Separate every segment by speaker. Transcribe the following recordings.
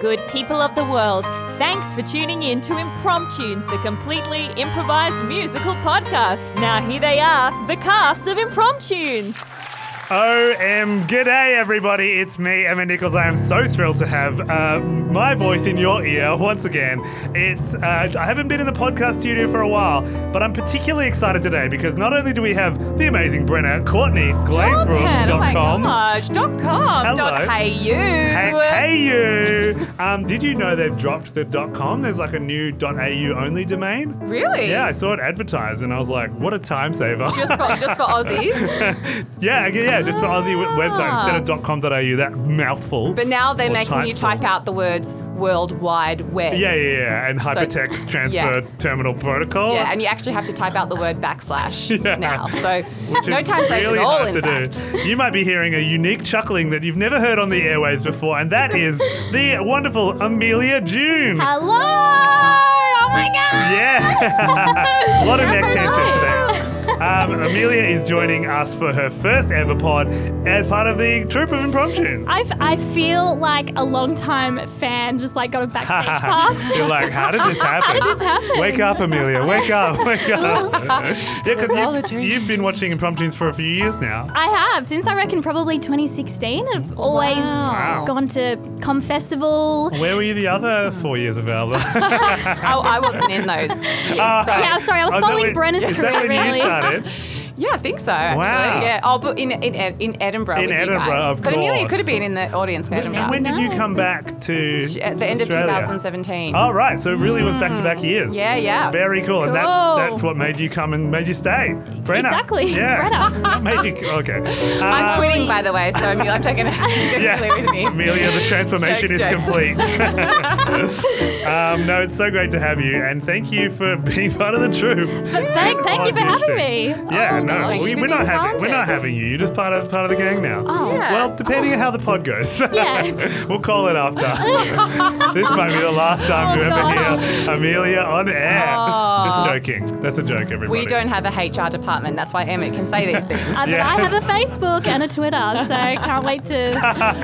Speaker 1: Good people of the world, thanks for tuning in to Impromptunes, the completely improvised musical podcast. Now, here they are, the cast of Impromptunes.
Speaker 2: OM, g'day everybody, it's me, Emmet Nichols. I am so thrilled to have uh, my voice in your ear once again. It's uh, I haven't been in the podcast studio for a while, but I'm particularly excited today because not only do we have the amazing Brenna Courtney,
Speaker 1: Oh my
Speaker 2: Glazebrook.com.
Speaker 1: gosh, dot com,
Speaker 2: Hello.
Speaker 1: dot hey you.
Speaker 2: Hey, hey you! Um, did you know they've dropped the .com? There's like a new .au only domain.
Speaker 1: Really?
Speaker 2: Yeah, I saw it advertised and I was like, what a time saver.
Speaker 1: Just for, just for Aussies.
Speaker 2: yeah, yeah, just for Aussie w- website
Speaker 1: Ah.
Speaker 2: instead of .com.au, that mouthful.
Speaker 3: But now they're
Speaker 2: Or
Speaker 3: making you
Speaker 2: typeful.
Speaker 3: type out the words World Wide Web.
Speaker 2: Yeah, yeah, yeah, and
Speaker 3: it's-
Speaker 2: hypertext transfer
Speaker 3: yeah.
Speaker 2: terminal protocol.
Speaker 3: Yeah, and you actually have to type out the word backslash
Speaker 2: Yeah.
Speaker 3: now. So
Speaker 2: which
Speaker 3: no
Speaker 2: is
Speaker 3: time saved
Speaker 2: really
Speaker 3: at all,
Speaker 2: hard
Speaker 3: in
Speaker 2: to
Speaker 3: fact.
Speaker 2: do. You might be hearing a unique chuckling that you've never heard on the airways before, and that is the wonderful Amelia June.
Speaker 4: Hello! Oh my god!
Speaker 2: Yeah, a lot of neck tension today. Um, Amelia is joining us for her first ever pod as part of the troupe of impromptunes.
Speaker 4: I, I feel like a long time fan just like got a backstage pass.
Speaker 2: You're like, how did this happen?
Speaker 4: did this happen?
Speaker 2: Wake up, Amelia. Wake up. Wake up. yeah, because you've, you've been watching impromptunes for a few years now.
Speaker 4: I have since I reckon probably 2016. I've always
Speaker 2: Wow.
Speaker 4: gone to Com Festival.
Speaker 2: Where were you the other four years of our
Speaker 3: Oh, I wasn't in those.
Speaker 2: Ah.
Speaker 3: So-
Speaker 4: Yeah, I'm sorry, I was
Speaker 2: Oh, is that
Speaker 4: following
Speaker 2: when-
Speaker 4: Brenna's
Speaker 2: Is
Speaker 4: career
Speaker 2: that when
Speaker 4: really.
Speaker 3: Yeah, I think so. Actually,
Speaker 2: Wow.
Speaker 3: yeah. Oh, but in in, in Edinburgh.
Speaker 2: In Edinburgh, of
Speaker 3: But Amelia
Speaker 2: course.
Speaker 3: could have been in the audience for Edinburgh.
Speaker 2: When did you come back to
Speaker 3: At the end of 2017.
Speaker 2: Oh right, so it really was back to back years.
Speaker 3: Mm. Yeah, yeah.
Speaker 2: Very cool, and that's that's what made you come and made you stay. Brenna.
Speaker 4: Exactly,
Speaker 2: Yeah.
Speaker 4: Brenna.
Speaker 2: made you okay.
Speaker 3: I'm
Speaker 2: Uh,
Speaker 3: quitting, by the way, so Amelia, I'm taking it
Speaker 2: Yeah,
Speaker 3: with me.
Speaker 2: Amelia, the transformation
Speaker 3: Jokes,
Speaker 2: is
Speaker 3: jokes.
Speaker 2: complete. um, no, it's so great to have you, and thank you for being part of the troupe.
Speaker 4: Thank, thank you for having me.
Speaker 2: Yeah,
Speaker 4: Oh,
Speaker 2: no,
Speaker 4: gosh.
Speaker 3: Thank
Speaker 2: we, we're not
Speaker 3: being
Speaker 2: having we're not having you. You're just part of part of the gang now.
Speaker 4: Oh.
Speaker 3: Yeah.
Speaker 2: Well, depending on how the pod goes.
Speaker 4: Yeah.
Speaker 2: we'll call it after. this might be the last time
Speaker 4: Oh,
Speaker 2: you ever hear Amelia on air.
Speaker 3: Aw.
Speaker 2: Just joking. That's a joke, everybody.
Speaker 3: We don't have a HR department. That's why Emmet can say these things.
Speaker 4: But
Speaker 2: Yes.
Speaker 4: I have a Facebook and a Twitter, so can't wait to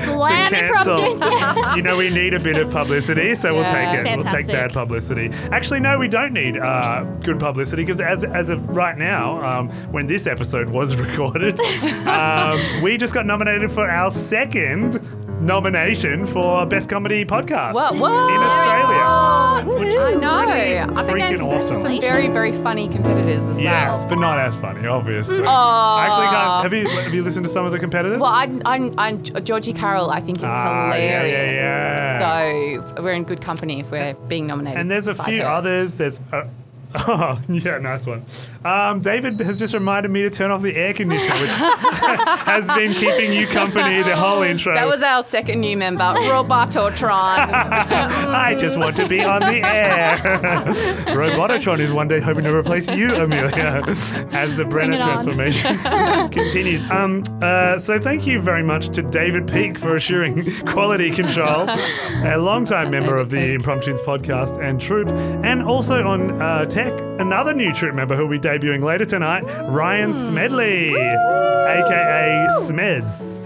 Speaker 4: slam
Speaker 2: to
Speaker 4: impromptu.
Speaker 2: cancel.
Speaker 4: Yeah.
Speaker 2: you know, we need a bit of publicity, so we'll take it. We'll take bad publicity. Actually, no, we don't need uh, good publicity because as, as of right now, um, when this episode was recorded, um, we just got nominated for our second nomination for Best Comedy Podcast
Speaker 3: What? What?
Speaker 2: in Australia.
Speaker 3: Which I know.
Speaker 2: pretty
Speaker 3: I've
Speaker 2: freaking
Speaker 3: against
Speaker 2: awesome.
Speaker 3: some very, very funny competitors as well.
Speaker 2: Yes,
Speaker 3: well.
Speaker 2: but not as funny, obviously.
Speaker 3: Oh.
Speaker 2: I actually can't. Have you have you listened to some of the competitors?
Speaker 3: Well, I, I, I, Georgie Carroll, I think is
Speaker 2: Ah, yeah, yeah,
Speaker 3: hilarious.
Speaker 2: yeah.
Speaker 3: So we're in good company if we're being nominated.
Speaker 2: And there's a
Speaker 3: beside
Speaker 2: few
Speaker 3: her.
Speaker 2: others. There's. Uh, oh, yeah, nice one. Um, David has just reminded me to turn off the air conditioner, which has been keeping you company the whole intro.
Speaker 3: That was our second new member, Robototron.
Speaker 2: I just want to be on the air. Robototron is one day hoping to replace you, Amelia, as the
Speaker 4: Brenna
Speaker 2: transformation continues. Um, uh, so thank you very much to David Peak for assuring quality control, a long-time member of the Impromptunes podcast and troupe, and also on uh, tech, another new troupe member who will be debuting later tonight, Ryan Smedley, aka Smeds.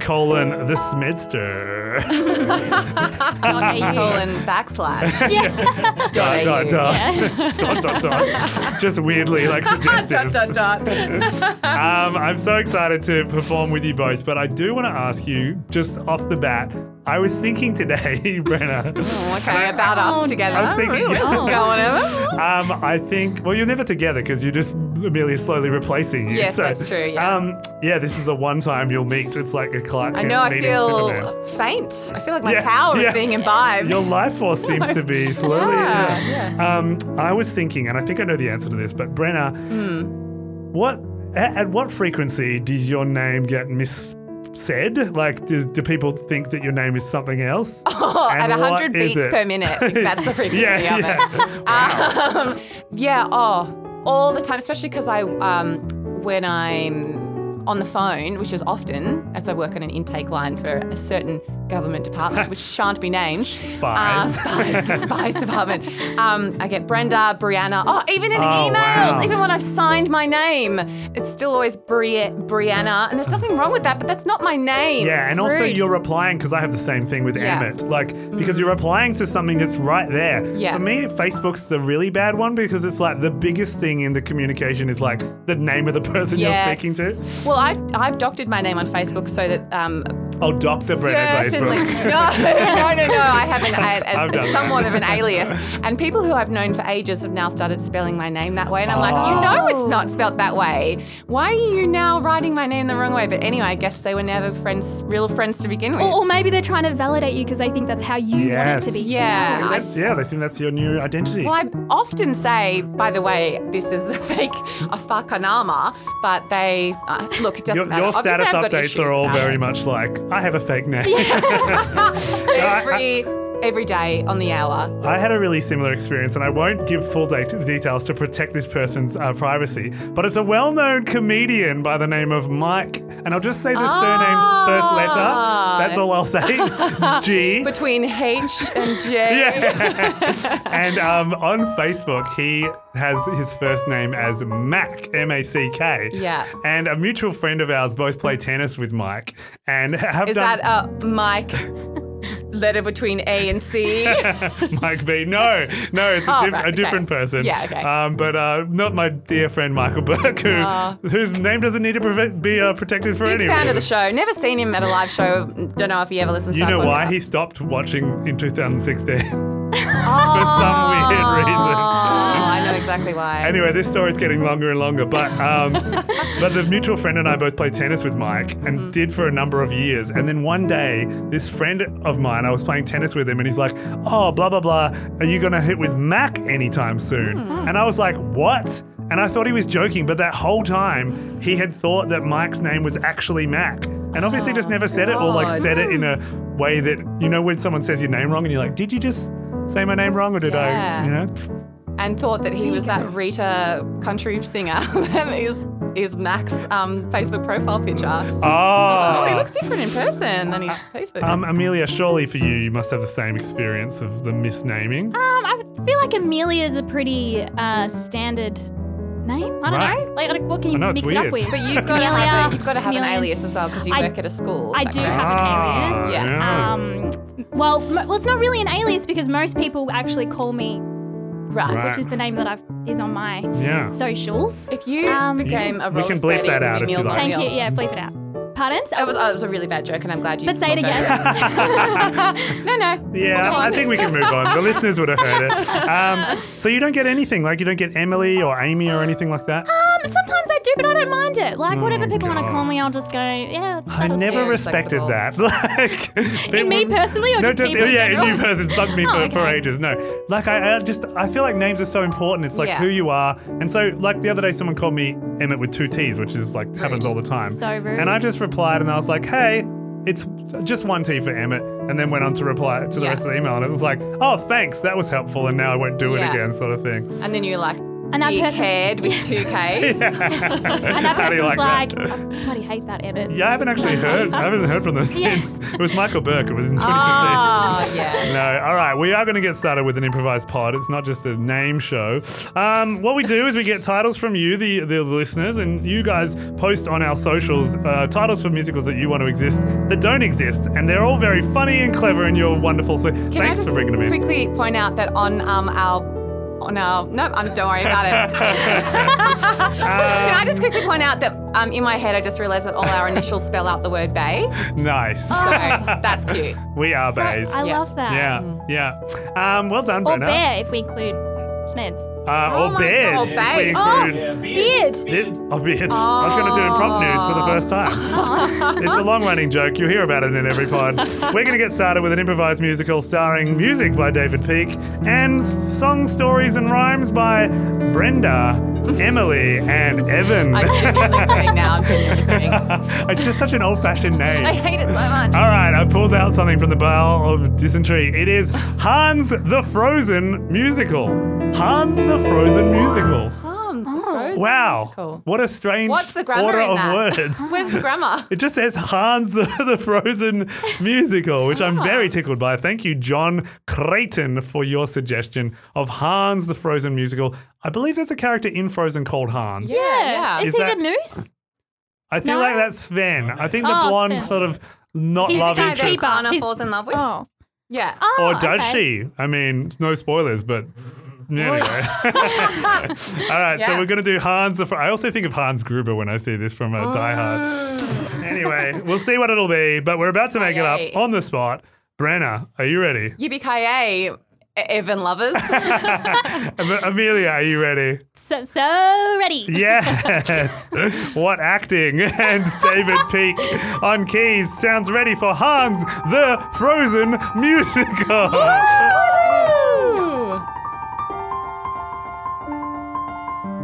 Speaker 2: Colon the Smedster.
Speaker 3: Colon backslash.
Speaker 2: dot,
Speaker 3: Dot
Speaker 2: dot,
Speaker 3: AU.
Speaker 2: dot, dot, dot, dot. It's just weirdly like
Speaker 3: dot,
Speaker 2: suggestive.
Speaker 3: dot, dot.
Speaker 2: Um, I'm so excited to perform with you both, but I do want to ask you just off the bat. I was thinking today, Brenna.
Speaker 3: Okay, about us together.
Speaker 2: I was thinking-
Speaker 3: Ooh, this is going over.
Speaker 2: Um, I think. Well, you're never together because you're just Amelia slowly replacing you.
Speaker 3: Yes,
Speaker 2: so,
Speaker 3: that's true, yeah.
Speaker 2: Um, yeah, this is the one time you'll meet. It's like a Clark
Speaker 3: I know I feel
Speaker 2: Superman.
Speaker 3: faint. I feel like my
Speaker 2: Yeah,
Speaker 3: power
Speaker 2: yeah.
Speaker 3: is being imbibed.
Speaker 2: Your life force seems to be slowly.
Speaker 3: Yeah,
Speaker 2: yeah. Um, I was thinking, and I think I know the answer to this, but Brenna,
Speaker 3: Hmm.
Speaker 2: what at, at what frequency does your name get mis said? Like, does, do people think that your name is something else?
Speaker 3: Oh,
Speaker 2: And
Speaker 3: at
Speaker 2: what
Speaker 3: 100 beats per minute. That's the frequency
Speaker 2: Yeah,
Speaker 3: of
Speaker 2: yeah.
Speaker 3: it. Um, yeah, oh, all the time, especially because I um, when I'm on the phone, which is often, as I work on an intake line for a certain government department, which shan't be named.
Speaker 2: Spies.
Speaker 3: Uh, spies, the spies department. Um, I get Brenda, Brianna. Oh, even in
Speaker 2: Oh,
Speaker 3: emails,
Speaker 2: wow.
Speaker 3: even when I've signed my name, it's still always Bri- Brianna. And there's nothing wrong with that, but that's not my name.
Speaker 2: Yeah, and also you're replying because I have the same thing with
Speaker 3: Yeah. Mm-hmm.
Speaker 2: Emmet. Like because you're replying to something that's right there.
Speaker 3: Yeah.
Speaker 2: For me, Facebook's the really bad one because it's like the biggest thing in the communication is like the name of the person
Speaker 3: Yes.
Speaker 2: you're speaking to.
Speaker 3: Well, I've, I've doctored my name on Facebook so that um,
Speaker 2: Oh, Dr. Brenna
Speaker 3: Certainly.
Speaker 2: Glazebrook.
Speaker 3: No, no, no, no. I haven't. I,
Speaker 2: I've
Speaker 3: as,
Speaker 2: done
Speaker 3: as
Speaker 2: that.
Speaker 3: somewhat of an alias. And people who I've known for ages have now started spelling my name that way. And I'm like, you know it's not spelt that way. Why are you now writing my name the wrong way? But anyway, I guess they were never friends, real friends to begin with.
Speaker 4: Or, or maybe they're trying to validate you because they think that's how you want it to be.
Speaker 3: Yeah.
Speaker 4: spelled.
Speaker 2: That's- yeah, they think that's your new identity.
Speaker 3: well, I often say, by the way, this is a fake, a fakanama, but they, uh, look, it doesn't
Speaker 2: your,
Speaker 3: matter.
Speaker 2: your
Speaker 3: Obviously,
Speaker 2: status
Speaker 3: I've
Speaker 2: updates are all very much like, I have a fake name.
Speaker 3: Every, every day on the hour.
Speaker 2: I had a really similar experience, and I won't give full de- details to protect this person's uh, privacy, but it's a well known comedian by the name of Mike. And I'll just say the surname's first letter.
Speaker 3: Ah.
Speaker 2: That's all I'll say. G.
Speaker 3: Between H and J.
Speaker 2: Yeah. and um, on Facebook, he has his first name as Mac, M A C K.
Speaker 3: Yeah.
Speaker 2: And a mutual friend of ours both play tennis with Mike and have done.
Speaker 3: Is
Speaker 2: done
Speaker 3: that a Mike letter between A and C?
Speaker 2: Mike B. No, no, it's a,
Speaker 3: Oh,
Speaker 2: diff-
Speaker 3: right,
Speaker 2: a
Speaker 3: okay.
Speaker 2: different person.
Speaker 3: Yeah, okay.
Speaker 2: Um, but uh, not my dear friend Michael Burke, who, whose name doesn't need to preve- be uh, protected for
Speaker 3: Big
Speaker 2: any
Speaker 3: fan of the show. Never seen him at a live show. Don't know if he ever listens
Speaker 2: You
Speaker 3: to
Speaker 2: know why
Speaker 3: podcast.
Speaker 2: he stopped watching in 2016? for some weird reason.
Speaker 3: Oh, exactly why.
Speaker 2: Anyway, this story's getting longer and longer, but um, but the mutual friend and I both played tennis with Mike and
Speaker 3: Mm-hmm.
Speaker 2: did for a number of years. And then one day, this friend of mine, I was playing tennis with him, and he's like, "Oh, blah blah blah, are you gonna hit with Mac anytime soon?"
Speaker 3: Hmm.
Speaker 2: And I was like, "What?" And I thought he was joking, but that whole time he had thought that Mike's name was actually Mac. And obviously just never said it or like said it in a way that, you know, when someone says your name wrong and you're like, did you just say my name wrong or did
Speaker 3: Yeah.
Speaker 2: I, you know?
Speaker 3: And thought that he was that Rita country singer that is is Mac's um, Facebook profile picture.
Speaker 2: Oh,
Speaker 3: Oh, he looks different in person than his Facebook.
Speaker 2: Um, Amelia, surely for you, you must have the same experience of the misnaming.
Speaker 4: Um, I feel like Amelia is a pretty uh, standard name. I don't
Speaker 2: Right.
Speaker 4: know. Like, what can you
Speaker 2: know, it's
Speaker 4: mix it up with?
Speaker 3: but you've got to have a, you've got to have an alias as well because you
Speaker 4: I-
Speaker 3: work at a school.
Speaker 4: I do
Speaker 3: correct?
Speaker 4: have
Speaker 2: Ah,
Speaker 4: an alias.
Speaker 2: yeah.
Speaker 4: Um, well, well, it's not really an alias because most people actually call me,
Speaker 3: Right.
Speaker 2: Right.
Speaker 4: which is the name that I've is on my
Speaker 2: Yeah.
Speaker 4: socials.
Speaker 3: If you
Speaker 4: Um,
Speaker 3: became a
Speaker 2: We
Speaker 3: roller
Speaker 2: can bleep
Speaker 3: skater
Speaker 2: that out if you
Speaker 3: Meals
Speaker 2: like.
Speaker 4: Thank you.
Speaker 3: Wheels.
Speaker 4: Yeah, bleep it out. Pardon?
Speaker 3: That was, oh, it was a really bad joke, and I'm glad you.
Speaker 4: But say it again.
Speaker 3: over no, no.
Speaker 2: Yeah, I think we can move on. The listeners would have heard it. Um, so you don't get anything, like you don't get Emily or Amy or anything like that?
Speaker 4: Um, sometimes I do, but I don't mind it. Like, whatever
Speaker 2: Oh,
Speaker 4: people want to call me, I'll just go, yeah.
Speaker 2: I
Speaker 4: that'll
Speaker 2: never
Speaker 4: do.
Speaker 2: respected
Speaker 3: flexible.
Speaker 2: that. Like
Speaker 4: In me personally or
Speaker 2: no,
Speaker 4: just people
Speaker 2: yeah, in
Speaker 4: general?
Speaker 2: you person. It's bugged me
Speaker 4: Oh,
Speaker 2: for, for ages. No, like I, I just I feel like names are so important. It's like
Speaker 3: Yeah.
Speaker 2: who you are, and so like the other day, someone called me Emmett with two T's, which is like happens all the time.
Speaker 4: So rude.
Speaker 2: And I just replied, and I was like, hey. It's just one T for Emmet, and then went on to reply to the
Speaker 3: Yeah.
Speaker 2: rest of the email, and it was like, "Oh, thanks, that was helpful, and now I won't do it
Speaker 3: Yeah.
Speaker 2: again," sort of thing.
Speaker 3: And then you're like,
Speaker 4: And that
Speaker 3: D
Speaker 4: person-
Speaker 3: cared with two Ks.
Speaker 4: And that
Speaker 2: How do you
Speaker 4: person's
Speaker 2: like
Speaker 4: like,
Speaker 2: that?
Speaker 4: I bloody hate that, Emmet.
Speaker 2: Yeah, I haven't actually heard. I haven't heard from them
Speaker 4: Yeah.
Speaker 2: since. It was Michael Burke. It was in 2015.
Speaker 3: Oh, yeah.
Speaker 2: Right. We are going to get started with an improvised pod. It's not just a name show. Um, what we do is we get titles from you, the, the listeners, and you guys post on our socials uh, titles for musicals that you want to exist that don't exist, and they're all very funny and clever, and you're wonderful. So
Speaker 3: Can
Speaker 2: thanks for bringing them in.
Speaker 3: quickly point out that on um, our on our no, um, don't worry about it. Can I just quickly point out that um, in my head I just realised that all our initials spell out the word bay,
Speaker 2: Nice.
Speaker 3: so that's cute.
Speaker 2: we are
Speaker 4: So-
Speaker 2: bays.
Speaker 4: I
Speaker 3: Yeah.
Speaker 4: love that.
Speaker 2: yeah, yeah. Um, well done,
Speaker 4: Or
Speaker 2: Brenna.
Speaker 4: bear if we include Smeds.
Speaker 2: Uh,
Speaker 3: Oh
Speaker 2: or
Speaker 3: my
Speaker 2: beard.
Speaker 3: God,
Speaker 2: if
Speaker 3: beige.
Speaker 2: we
Speaker 4: Oh,
Speaker 2: include-
Speaker 4: beard.
Speaker 2: It, oh, beard. I was going to do prop nudes for the first time. it's a long running joke. You'll hear about it in every pod. We're going to get started with an improvised musical starring music by David Peake and song stories and rhymes by Brenda, Emily, and Evan.
Speaker 3: I'm genuinely kidding now. I'm genuinely kidding.
Speaker 2: it's just such an old fashioned name.
Speaker 3: I hate it so much.
Speaker 2: All right, I pulled out something from the bowel of dysentery. It is Hans the Frozen musical. Hans the Frozen musical.
Speaker 3: Hans, the
Speaker 4: Oh.
Speaker 3: Frozen Frozen
Speaker 2: Wow.
Speaker 3: musical.
Speaker 2: What a strange
Speaker 3: What's the grammar
Speaker 2: order
Speaker 3: in
Speaker 2: of
Speaker 3: that?
Speaker 2: words.
Speaker 3: Where's the grammar?
Speaker 2: It just says Hans the, the Frozen musical, which I'm very ah. tickled by. Thank you, John Creighton, for your suggestion of Hans the Frozen musical. I believe there's a character in Frozen called Hans.
Speaker 4: Yeah.
Speaker 3: yeah.
Speaker 4: Is,
Speaker 2: Is
Speaker 4: he
Speaker 2: that-
Speaker 4: the moose?
Speaker 2: I feel
Speaker 4: No?
Speaker 2: like that's Sven. I think the
Speaker 4: Oh,
Speaker 2: blonde
Speaker 4: Sven.
Speaker 2: sort of not
Speaker 4: He's the
Speaker 2: love
Speaker 4: guy
Speaker 2: interest.
Speaker 4: that
Speaker 3: That Anna
Speaker 4: He's-
Speaker 3: falls in love with.
Speaker 4: Oh.
Speaker 3: Yeah.
Speaker 4: Oh,
Speaker 2: Or does
Speaker 4: okay.
Speaker 2: she? I mean, it's no spoilers, but anyway. All right, so
Speaker 3: Yeah.
Speaker 2: we're going to do Hans the. Fr- I also think of Hans Gruber when I see this from a Die Hard. Mm. anyway, we'll see what it'll be, but we're about to make it
Speaker 3: Yay.
Speaker 2: up on the spot. Brenna, are you ready?
Speaker 3: Yippee-ki-yay, Evan lovers.
Speaker 2: Am- Amelia, are you ready?
Speaker 4: So, so ready.
Speaker 2: Yes. what acting? And David Peak on keys sounds ready for Hans the Frozen musical.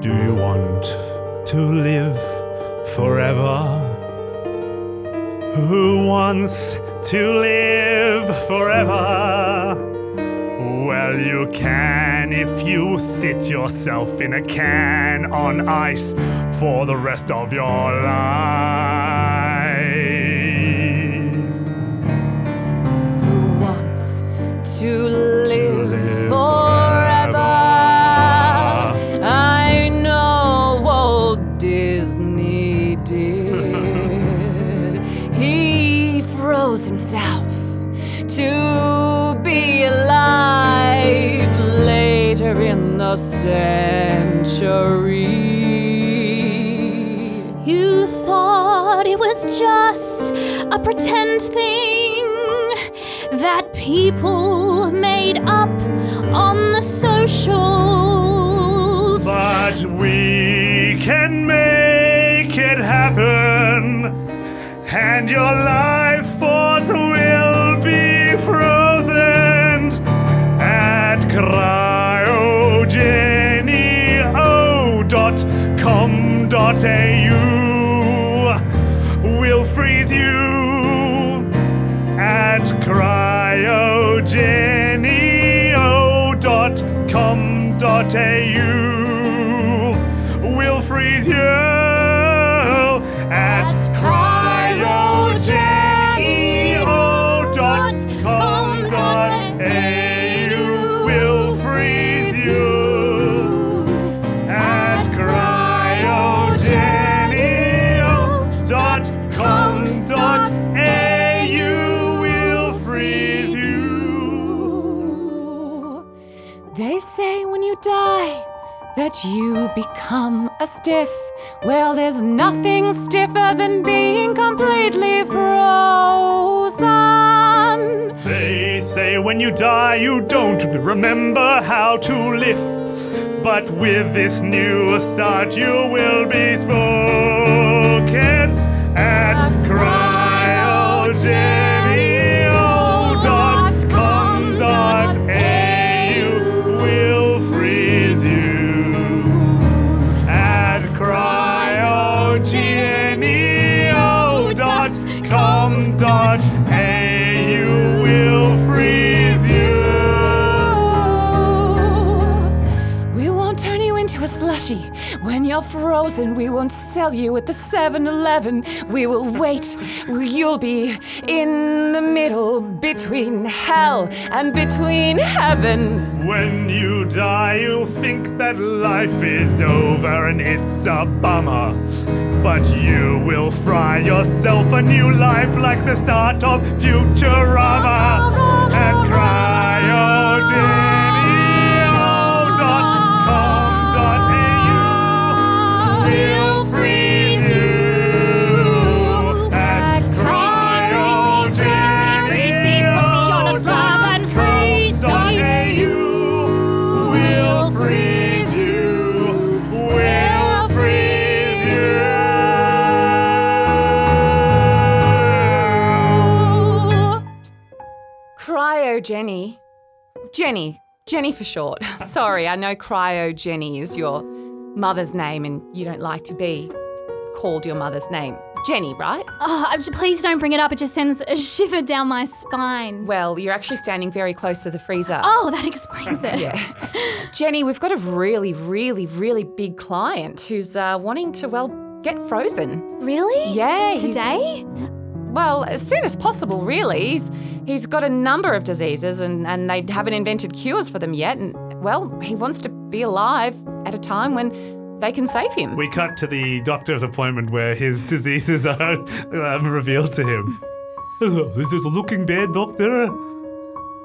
Speaker 2: Do you want to live forever? Who wants to live forever? Well, you can if you sit yourself in a can on ice for the rest of your life.
Speaker 3: In the century.
Speaker 4: You thought it was just a pretend thing that people made up on the socials.
Speaker 2: But we can make it happen, and your life force will be frozen at cryogenio.com.au. We'll freeze you at cryogenio.com.au.
Speaker 3: that you become a stiff. Well, there's nothing stiffer than being completely frozen.
Speaker 2: They say when you die, you don't remember how to live. But with this new start, you will be spoken
Speaker 3: we you at the 7 Eleven. We will wait. You'll be in the middle between hell and between heaven.
Speaker 2: When you die, you'll think that life is over and it's a bummer. But you will fry yourself a new life like the start of Futurama
Speaker 3: Jenny. Jenny. Jenny for short. Sorry, I know Cryo Jenny is your mother's name and you don't like to be called your mother's name. Jenny, right?
Speaker 4: Oh, please don't bring it up. It just sends a shiver down my spine.
Speaker 3: Well, you're actually standing very close to the freezer.
Speaker 4: Oh, that explains it.
Speaker 3: Yeah. Jenny, we've got a really, really, really big client who's uh, wanting to, well, get frozen.
Speaker 4: Really?
Speaker 3: Yeah,
Speaker 4: Today?
Speaker 3: Well, as soon as possible, really. He's, he's got a number of diseases and, and they haven't invented cures for them yet. And, well, he wants to be alive at a time when they can save him.
Speaker 2: We cut to the doctor's appointment where his diseases are um, revealed to him. Hello, this is looking bad, doctor.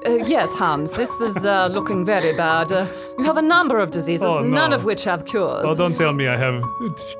Speaker 3: Uh, yes, Hans, this is uh, looking very bad. Uh, you have a number of diseases,
Speaker 2: Oh, no.
Speaker 3: none of which have cures.
Speaker 2: Oh, don't tell me I have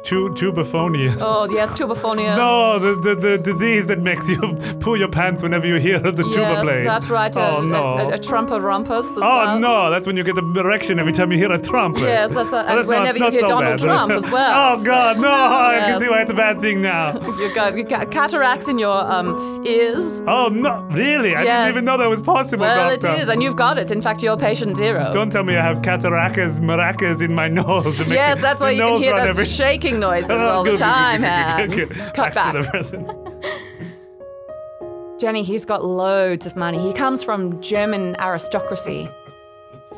Speaker 2: tu- tubiphonias.
Speaker 3: Oh, yes, tubophonia.
Speaker 2: No, the, the, the disease that makes you pull your pants whenever you hear the tuba
Speaker 3: Yes,
Speaker 2: playing.
Speaker 3: that's right. A,
Speaker 2: oh, no.
Speaker 3: A, a, a trumper rumpus as
Speaker 2: oh,
Speaker 3: well.
Speaker 2: no, that's when you get an erection every time you hear a trumpet.
Speaker 3: Yes, that's right.
Speaker 2: Oh,
Speaker 3: And
Speaker 2: that's
Speaker 3: whenever you hear
Speaker 2: so
Speaker 3: Donald
Speaker 2: bad.
Speaker 3: Trump as well.
Speaker 2: oh, God, no, I can see why it's a bad thing now.
Speaker 3: You've got you've got cataracts in your um, ears.
Speaker 2: Oh, no, really? I
Speaker 3: Yes.
Speaker 2: didn't even know that was possible,
Speaker 3: Well,
Speaker 2: doctor.
Speaker 3: it is, and you've got it. In fact, you're patient zero.
Speaker 2: Don't tell me I have cataracas, maracas in my nose.
Speaker 3: Yes, that's why you can hear
Speaker 2: run
Speaker 3: those
Speaker 2: every-
Speaker 3: shaking noises
Speaker 2: Oh,
Speaker 3: all
Speaker 2: good,
Speaker 3: the time,
Speaker 2: good, good, good,
Speaker 3: Hans.
Speaker 2: good.
Speaker 3: Cut
Speaker 2: back.
Speaker 3: back.
Speaker 2: to the present.
Speaker 3: Jenny, he's got loads of money. He comes from German aristocracy.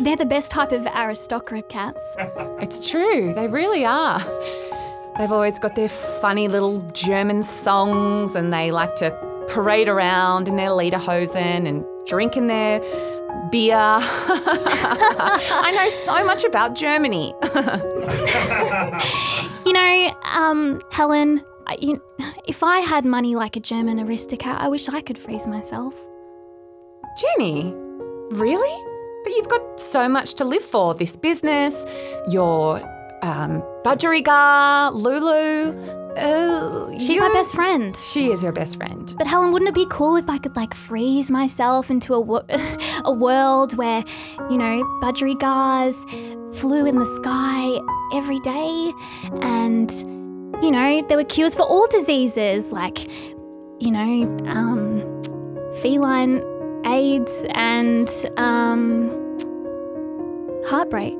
Speaker 4: They're the best type of aristocrat cats.
Speaker 3: It's true, they really are. They've always got their funny little German songs and they like to parade around in their lederhosen and drink in their beer. I know so much about Germany.
Speaker 4: You know, um, Helen, I, you, if I had money like a German aristocrat, I wish I could freeze myself.
Speaker 3: Jenny, really? But you've got so much to live for this business, your um, budgerigar, Lulu. Uh,
Speaker 4: She's my best friend.
Speaker 3: She is your best friend.
Speaker 4: But Helen, wouldn't it be cool if I could like freeze myself into a, wo- a world where, you know, budgerigars flew in the sky every day and, you know, there were cures for all diseases like, you know, um, feline AIDS and um, heartbreak.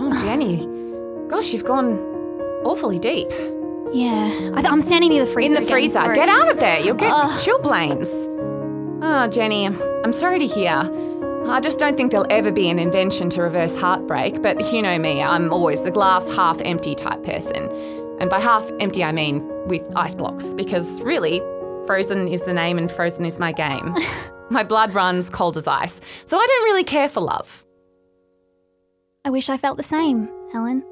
Speaker 3: Oh, Jenny. Gosh, you've gone awfully deep.
Speaker 4: Yeah, I th- I'm standing near the freezer.
Speaker 3: In the
Speaker 4: again,
Speaker 3: freezer.
Speaker 4: sorry.
Speaker 3: Get out of there. You'll get
Speaker 4: Ugh.
Speaker 3: chilblains. Oh, Jenny, I'm sorry to hear. I just don't think there'll ever be an invention to reverse heartbreak, but you know me, I'm always the glass half empty type person. And by half empty, I mean with ice blocks, because really, Frozen is the name and Frozen is my game. my blood runs cold as ice, so I don't really care for love.
Speaker 4: I wish I felt the same, Helen.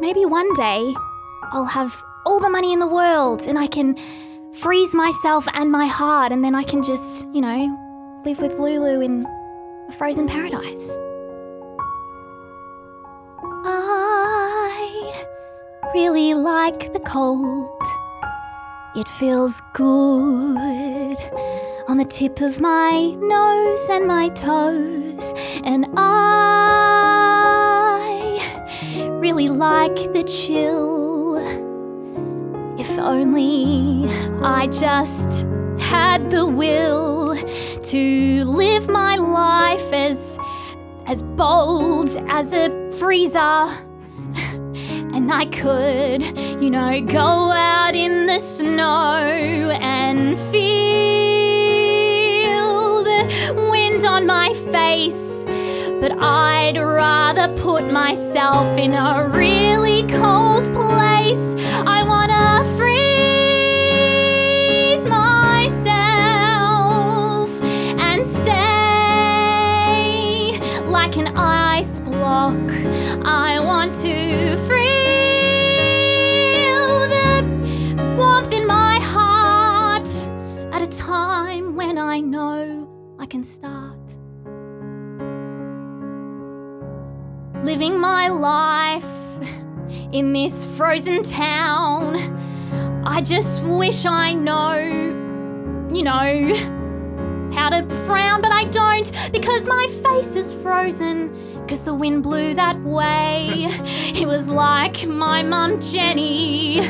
Speaker 4: Maybe one day I'll have all the money in the world and I can freeze myself and my heart, and then I can just, you know, live with Lulu in a frozen paradise. I really like the cold. It feels good on the tip of my nose and my toes, and I like the chill. If only I just had the will to live my life as as bold as a freezer. And I could, you know, go out in the snow and feel the wind on my face. But I'd rather put myself in a really cold place. I wanna Living my life in this frozen town. I just wish I know, you know, how to frown, but I don't because my face is frozen. Because the wind blew that way. It was like my mum Jenny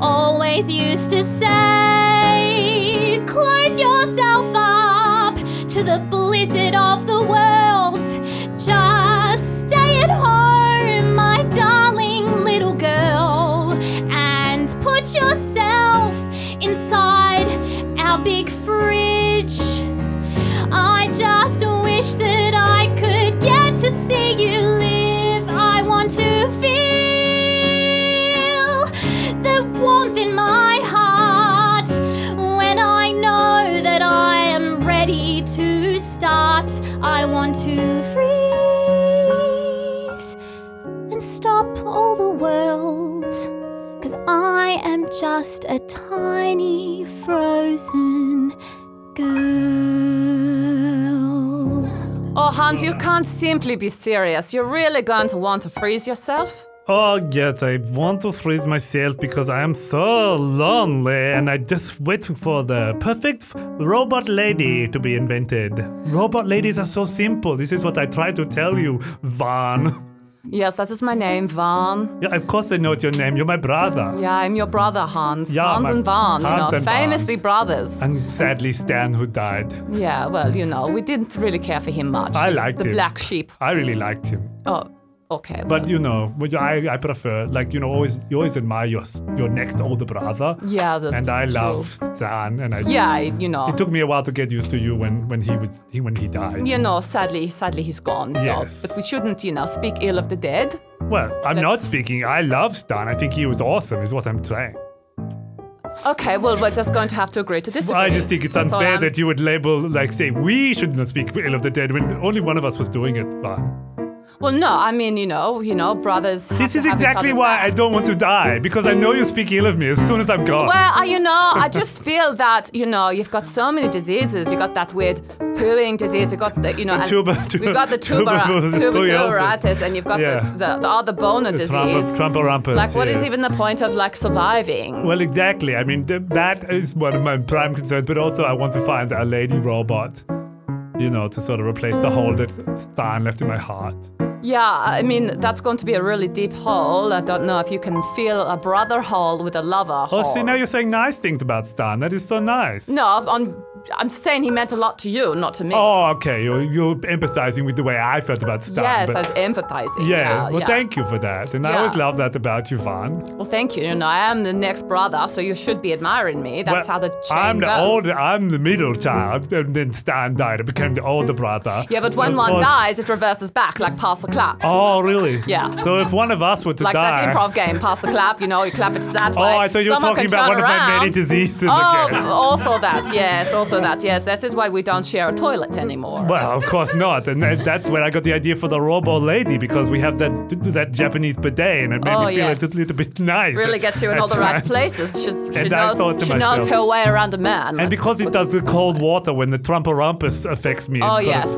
Speaker 4: always used to say close yourself up to the blizzard just a tiny frozen girl.
Speaker 3: Oh, Hans, you can't simply be serious. You're really going to want to freeze yourself?
Speaker 2: Oh, yes, I want to freeze myself because I am so lonely and I just waiting for the perfect robot lady to be invented. Robot ladies are so simple. This is what I try to tell you, Van.
Speaker 3: Yes, that is my name, Van.
Speaker 2: Yeah, of course I know it's your name. You're my brother.
Speaker 3: Yeah, I'm your brother, Hans.
Speaker 2: Yeah,
Speaker 3: Hans
Speaker 2: my-
Speaker 3: and Van, you know,
Speaker 2: and
Speaker 3: famously
Speaker 2: Vans.
Speaker 3: brothers.
Speaker 2: And sadly, Stan, who died.
Speaker 3: yeah, well, you know, we didn't really care for him much.
Speaker 2: I
Speaker 3: He was
Speaker 2: liked
Speaker 3: the
Speaker 2: him.
Speaker 3: black sheep.
Speaker 2: I really liked him.
Speaker 3: Oh, okay.
Speaker 2: But you know, I, I prefer, like, you know, always you always admire your, your next older brother.
Speaker 3: yeah, that's
Speaker 2: and I
Speaker 3: true.
Speaker 2: love Stan. And I,
Speaker 3: Yeah, I- you know.
Speaker 2: It took me a while to get used to you when, when he was he, when he died.
Speaker 3: you know, sadly, sadly, he's gone. though.
Speaker 2: Yes.
Speaker 3: But we shouldn't, you know, speak ill of the dead.
Speaker 2: Well, I'm not speaking. I love Stan. I think he was awesome, is what I'm saying.
Speaker 3: Okay, well, we're just going to have to agree to disagree.
Speaker 2: I just think it's
Speaker 3: That's
Speaker 2: unfair that you would label, like, say, we should not speak ill of the dead when only one of us was doing it. Van.
Speaker 3: Well, no, I mean, you know, you know, brothers.
Speaker 2: This is exactly why
Speaker 3: back.
Speaker 2: I don't want to die, because I know you speak ill of me as soon as I'm gone.
Speaker 3: Well, I, you know, I just feel that you know you've got so many diseases. You got that weird pooing disease. You got the you know, and
Speaker 2: tuber-
Speaker 3: we got the tuber,
Speaker 2: tuberculosis,
Speaker 3: and you've got
Speaker 2: Yeah.
Speaker 3: the, the the other boner disease.
Speaker 2: Trump- Trump-a-rumpus,
Speaker 3: Like, what is
Speaker 2: yes.
Speaker 3: even the point of like surviving?
Speaker 2: Well, exactly. I mean, th- that is one of my prime concerns, but also I want to find a lady robot, you know, to sort of replace the hole that Stan left in my heart.
Speaker 3: Yeah, I mean that's going to be a really deep hole. I don't know if you can feel a brother hole with a lover hole.
Speaker 2: Oh, see, now you're saying nice things about Stan. That is so nice.
Speaker 3: no, on, I'm saying he meant a lot to you, not to me.
Speaker 2: Oh, okay. You're, you're empathizing with the way I felt about Stan.
Speaker 3: yes, I was empathizing.
Speaker 2: yeah,
Speaker 3: Yeah,
Speaker 2: well,
Speaker 3: yeah.
Speaker 2: thank you for that. And I always love that about you, Van.
Speaker 3: Well, thank you. You know, I am the next brother, so you should be admiring me. That's
Speaker 2: Well,
Speaker 3: how the chain
Speaker 2: I'm the
Speaker 3: goes.
Speaker 2: older, I'm the middle child, and then Stan died. I became the older brother.
Speaker 3: Yeah, but when
Speaker 2: Of
Speaker 3: one
Speaker 2: course-
Speaker 3: dies, it reverses back like pass the clap.
Speaker 2: Oh, really?
Speaker 3: Yeah.
Speaker 2: So if one of us were to
Speaker 3: like
Speaker 2: die.
Speaker 3: Like that improv game, pass the clap. You know, you clap it to that
Speaker 2: Oh,
Speaker 3: way.
Speaker 2: I thought you were talking about one of my many
Speaker 3: around.
Speaker 2: diseases
Speaker 3: Oh,
Speaker 2: again.
Speaker 3: also that, yes, also that, yes. This is why we don't share a toilet anymore.
Speaker 2: Well, of course not, and that- that's where I got the idea for the robo lady because we have that that Japanese bidet, and it made
Speaker 3: Oh,
Speaker 2: me feel
Speaker 3: yes.
Speaker 2: a little bit nice.
Speaker 3: Really gets you in all the right places. She's, she
Speaker 2: And
Speaker 3: knows, she
Speaker 2: myself-
Speaker 3: knows her way around a man.
Speaker 2: And because it does the cold water when the Trump-a-rumpus affects me,
Speaker 3: Oh, yes.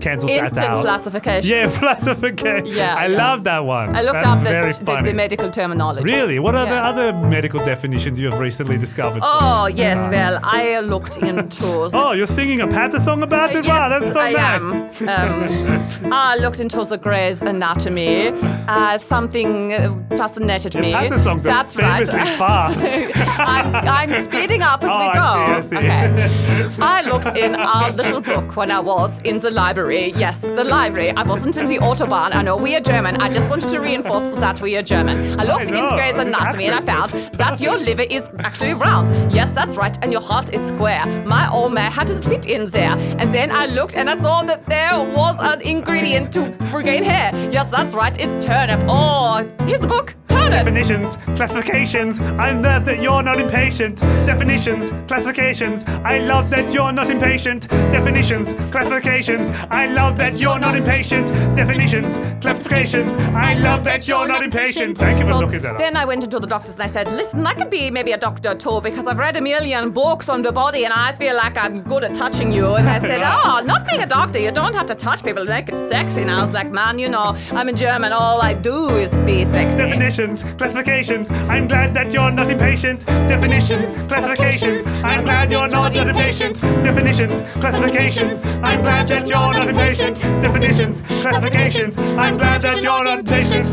Speaker 2: cancels that
Speaker 3: Instant
Speaker 2: out.
Speaker 3: classification.
Speaker 2: Yeah, classification.
Speaker 3: Yeah,
Speaker 2: I
Speaker 3: yeah.
Speaker 2: love that one.
Speaker 3: I looked
Speaker 2: That's
Speaker 3: up the, the, the medical terminology.
Speaker 2: Really? What are the other medical definitions you have recently discovered?
Speaker 3: Oh, yes, uh, well, I looked into.
Speaker 2: Oh, you're singing a patter song about it? wow, that's so
Speaker 3: I
Speaker 2: nice.
Speaker 3: am. Um, I looked into the Grey's Anatomy. Uh, something uh, fascinated me.
Speaker 2: patter songs are
Speaker 3: That's right.
Speaker 2: famously fast.
Speaker 3: I'm, I'm speeding up as
Speaker 2: Oh,
Speaker 3: we
Speaker 2: I
Speaker 3: go.
Speaker 2: see, I see.
Speaker 3: Okay. I looked in our little book when I was in the library. Yes, the library. I wasn't in the Autobahn. I know we are German. I just wanted to reinforce that we are German. I looked
Speaker 2: I know,
Speaker 3: in Grey's Anatomy and I found that your liver is actually round. Yes, that's right. And your heart is square. My oh man, how does it fit in there? And then I looked and I saw that there was an ingredient to regain hair. Yes, that's right. It's turnip. Oh, here's the book. Turnip.
Speaker 2: Definitions, classifications. I love that you're not impatient. Definitions, classifications. I love that you're not impatient. Definitions, classifications. I love that you're not impatient. Definitions, classifications. I love that you're not impatient. Thank you for
Speaker 3: So
Speaker 2: looking that up.
Speaker 3: then I went into the doctors and I said, listen, I could be maybe a doctor too because I've read a million books on the body and I feel like I'm good at touching you. And I said, oh, not being a doctor, you don't have to touch people to make it sexy. And I was like, man, you know, I'm in German, all I do is be sexy.
Speaker 2: Definitions, classifications. I'm glad that you're not impatient. Definitions, classifications. I'm glad you're not impatient. Definitions, classifications. I'm glad that you're not impatient. Definitions, classifications. I'm glad that you're not impatient.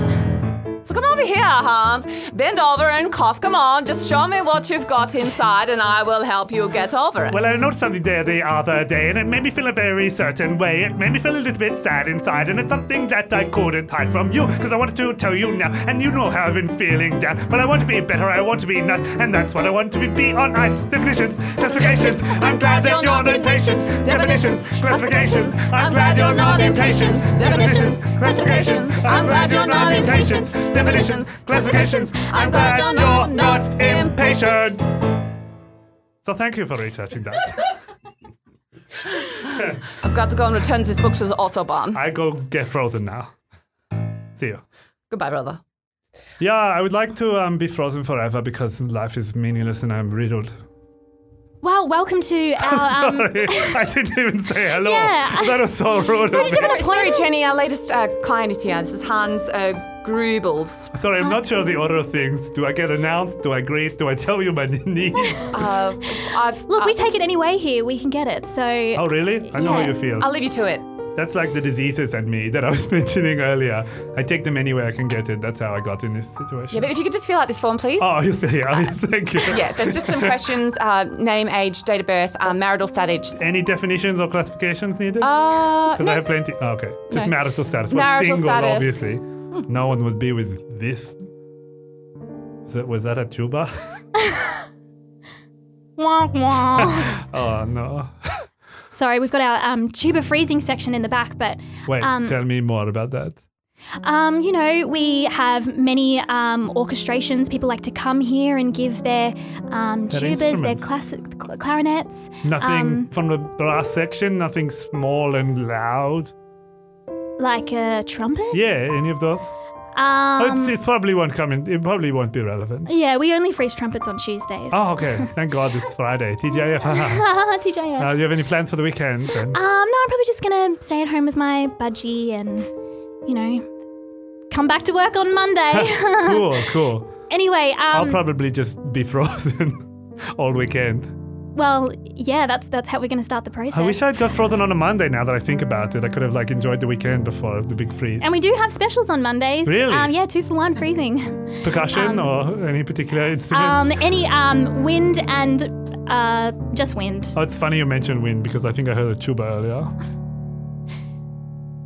Speaker 3: So come over here, Hans. Bend over and cough. Come on, just show me what you've got inside and I will help you get over it.
Speaker 2: Well, I noticed something there the other day, and it made me feel a very certain way. It made me feel a little bit sad inside, and it's something that I couldn't hide from you, because I wanted to tell you now, and you know how I've been feeling down. Well, I want to be better, I want to be nice, and that's what I want to be, be on ice. Definitions, classifications, I'm glad that you're not impatient. Definitions, classifications, I'm glad you're not impatient. Definitions, classifications, I'm glad you're not impatient. Definitions, classifications, I'm glad you're not impatient. So thank you for researching that.
Speaker 3: I've got to go and return this book to the Autobahn.
Speaker 2: I go get frozen now. See you.
Speaker 3: Goodbye, brother.
Speaker 2: Yeah, I would like to um, be frozen forever because life is meaningless and I'm riddled.
Speaker 4: Well, welcome to our. Um,
Speaker 2: Sorry, I didn't even say hello.
Speaker 4: Yeah.
Speaker 2: That was so rude.
Speaker 4: So
Speaker 2: of
Speaker 4: did
Speaker 2: me.
Speaker 4: you an
Speaker 3: Sorry. Jenny, our latest uh, client is here. This is Hans uh, Grubels.
Speaker 2: Sorry, I'm not sure of the order of things. Do I get announced? Do I greet? Do I tell you my needs?
Speaker 3: Uh, I've,
Speaker 4: Look, we
Speaker 3: uh,
Speaker 4: take it anyway here. We can get it. So.
Speaker 2: oh, really? I know how
Speaker 4: Yeah.
Speaker 2: you feel.
Speaker 3: I'll leave you to it.
Speaker 2: That's like the diseases and me that I was mentioning earlier. I take them anywhere I can get it. That's how I got in this situation.
Speaker 3: Yeah, but if you could just fill out this form, please.
Speaker 2: Oh, you still here? Yes, thank you.
Speaker 3: Yeah, there's just some questions: uh, name, age, date of birth, um, marital status.
Speaker 2: Any definitions or classifications needed?
Speaker 3: Uh,
Speaker 2: Because
Speaker 3: no,
Speaker 2: I have plenty. Oh, okay. Just
Speaker 3: No.
Speaker 2: marital status. Well,
Speaker 3: Marital
Speaker 2: single,
Speaker 3: status.
Speaker 2: obviously. No one would be with this. Is that- was that a tuba?
Speaker 4: Wah, wah.
Speaker 2: oh, no.
Speaker 4: Sorry, we've got our um, tuba freezing section in the back, but
Speaker 2: Wait,
Speaker 4: Um,
Speaker 2: tell me more about that.
Speaker 4: Um, you know, we have many um, orchestrations. People like to come here and give their um,
Speaker 2: Their
Speaker 4: tubas, their classic cl- clarinets.
Speaker 2: Nothing
Speaker 4: um,
Speaker 2: from the brass section, nothing small and loud.
Speaker 4: Like a trumpet.
Speaker 2: Yeah, any of those?
Speaker 4: Um,
Speaker 2: oh, it's, it probably won't come in. It probably won't be relevant.
Speaker 4: yeah, we only freeze trumpets on Tuesdays.
Speaker 2: Oh, okay. Thank God it's Friday. TGIF.
Speaker 4: TJF.
Speaker 2: uh, do you have any plans for the weekend? Then?
Speaker 4: Um, no, I'm probably just gonna stay at home with my budgie and, you know, come back to work on Monday.
Speaker 2: cool, cool.
Speaker 4: anyway,
Speaker 2: I'll
Speaker 4: um,
Speaker 2: probably just be frozen all weekend.
Speaker 4: Well, yeah, that's that's how we're gonna start the process.
Speaker 2: I wish I'd got frozen on a Monday now that I think about it. I could have like enjoyed the weekend before the big freeze.
Speaker 4: and we do have specials on Mondays.
Speaker 2: Really?
Speaker 4: Um, yeah, two for one freezing.
Speaker 2: Percussion
Speaker 4: um,
Speaker 2: or any particular instrument?
Speaker 4: Um, any um, wind and uh, just wind.
Speaker 2: oh, it's funny you mentioned wind because I think I heard a tuba earlier.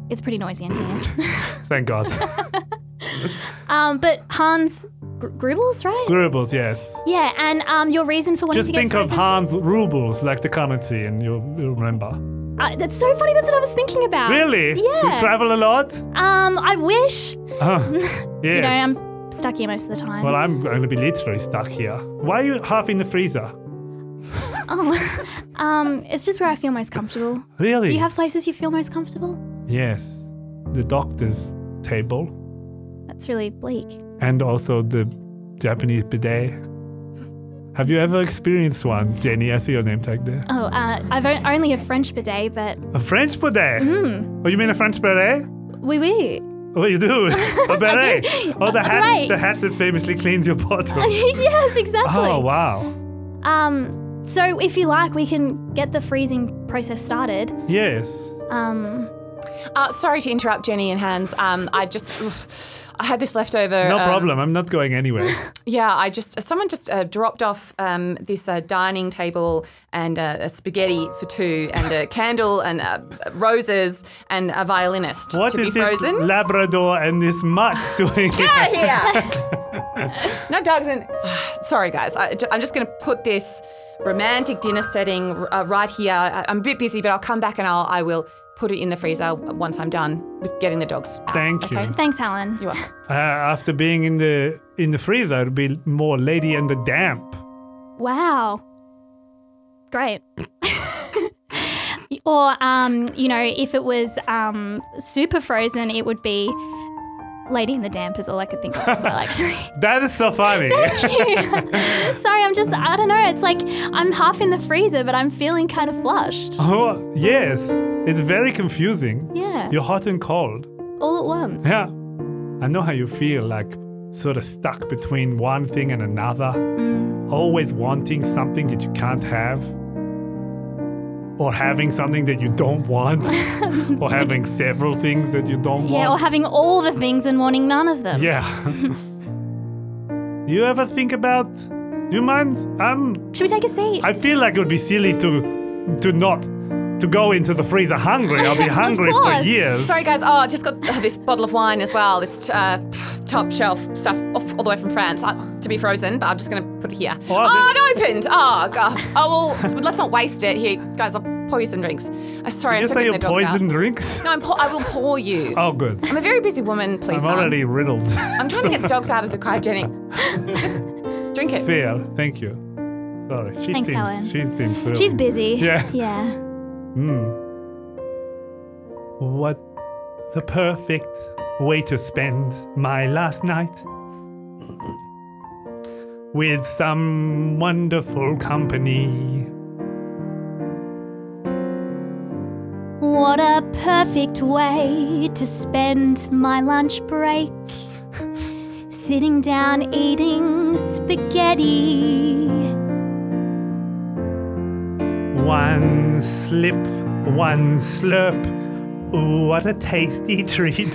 Speaker 4: It's pretty noisy in here.
Speaker 2: Thank God.
Speaker 4: um, but Hans Gr- Grubels, right?
Speaker 2: Grubbles, yes.
Speaker 4: yeah, and um, your reason for wanting
Speaker 2: Just
Speaker 4: to get Just
Speaker 2: think of
Speaker 4: frozen-
Speaker 2: Hans Rubles, like the currency, and you'll, you'll remember.
Speaker 4: Uh, that's so funny. That's what I was thinking about.
Speaker 2: Really?
Speaker 4: Yeah.
Speaker 2: You travel a lot?
Speaker 4: Um, I wish.
Speaker 2: Oh, yes.
Speaker 4: You know, I'm stuck here most of the time.
Speaker 2: Well, I'm going to be literally stuck here. Why are you half in the freezer?
Speaker 4: oh, um, it's just where I feel most comfortable.
Speaker 2: Really?
Speaker 4: Do you have places you feel most comfortable?
Speaker 2: Yes. The doctor's table
Speaker 4: That's really bleak.
Speaker 2: And also the Japanese bidet. Have you ever experienced one, Jenny? I see your name tag there.
Speaker 4: Oh, uh, I've o- only a French bidet, but
Speaker 2: A French bidet?
Speaker 4: mm,
Speaker 2: Oh, you mean a French beret?
Speaker 4: oui, oui.
Speaker 2: Oh, you do? A beret?
Speaker 4: do.
Speaker 2: Oh, the hat,
Speaker 4: Right.
Speaker 2: the hat that famously cleans your bottom.
Speaker 4: yes, exactly.
Speaker 2: oh, wow.
Speaker 4: Um, so if you like, we can get the freezing process started.
Speaker 2: Yes.
Speaker 4: Um,
Speaker 3: Uh, sorry to interrupt, Jenny and Hans. Um, I just, oof, I had this leftover.
Speaker 2: No
Speaker 3: um,
Speaker 2: problem. I'm not going anywhere.
Speaker 3: Yeah, I just someone just uh, dropped off um, this uh, dining table and uh, a spaghetti for two and a candle and uh, roses and a violinist
Speaker 2: What
Speaker 3: to
Speaker 2: is
Speaker 3: be
Speaker 2: this. Labrador and this mutt doing?
Speaker 3: Get here! no dogs in. Sorry, guys. I, am just going to put this romantic dinner setting uh, right here. I, I'm a bit busy, but I'll come back and I'll I will put it in the freezer once I'm done with getting the dogs. Out,
Speaker 2: Thank you.
Speaker 3: Okay?
Speaker 4: thanks, Helen.
Speaker 3: You are.
Speaker 2: Uh, after being in the in the freezer, it'll be more Lady and the Damp.
Speaker 4: Wow. Great. or, um, you know, if it was um, super frozen, it would be Lady in the Damp is all I could think of as well, actually.
Speaker 2: That is so funny. Thank you.
Speaker 4: Sorry, I'm just, I don't know. It's like I'm half in the freezer, but I'm feeling kind of flushed.
Speaker 2: oh, yes. It's very confusing.
Speaker 4: Yeah.
Speaker 2: You're hot and cold.
Speaker 4: All at once.
Speaker 2: Yeah. I know how you feel, like sort of stuck between one thing and another,
Speaker 4: Mm.
Speaker 2: always wanting something that you can't have. Or having something that you don't want, or having several things that you don't want.
Speaker 4: Yeah, or having all the things and wanting none of them.
Speaker 2: Yeah. Do you ever think about? Do you mind? I'm.
Speaker 4: Should we take a seat?
Speaker 2: I feel like it would be silly to, to not, to go into the freezer hungry. I'll be hungry for years.
Speaker 3: Sorry, guys. Oh, I just got uh, this bottle of wine as well. This uh, top shelf stuff off, all the way from France uh, to be frozen, but I'm just going to put it here.
Speaker 2: Oh,
Speaker 3: Oh, it opened. Oh, God. Oh, well, let's not waste it. Here, guys, I'll pour you some drinks. Uh, sorry,
Speaker 2: Did
Speaker 3: I'm
Speaker 2: say
Speaker 3: taking
Speaker 2: you
Speaker 3: the dogs out.
Speaker 2: poison drinks?
Speaker 3: No, I'm pour- I will pour you.
Speaker 2: Oh, good.
Speaker 3: I'm a very busy woman, please.
Speaker 2: I'm
Speaker 3: ma'am.
Speaker 2: already riddled.
Speaker 3: I'm trying to get the dogs out of the cryogenic. Just drink it.
Speaker 2: Fair. Thank you. Sorry. She
Speaker 4: Thanks,
Speaker 2: seems.
Speaker 4: Helen.
Speaker 2: She seems thrilled.
Speaker 4: She's busy.
Speaker 2: Yeah.
Speaker 4: Yeah.
Speaker 2: Hmm. What the perfect way to spend my last night with some wonderful company.
Speaker 4: What a perfect way to spend my lunch break. Sitting down eating spaghetti.
Speaker 2: One slip, one slurp. Ooh, what a tasty treat.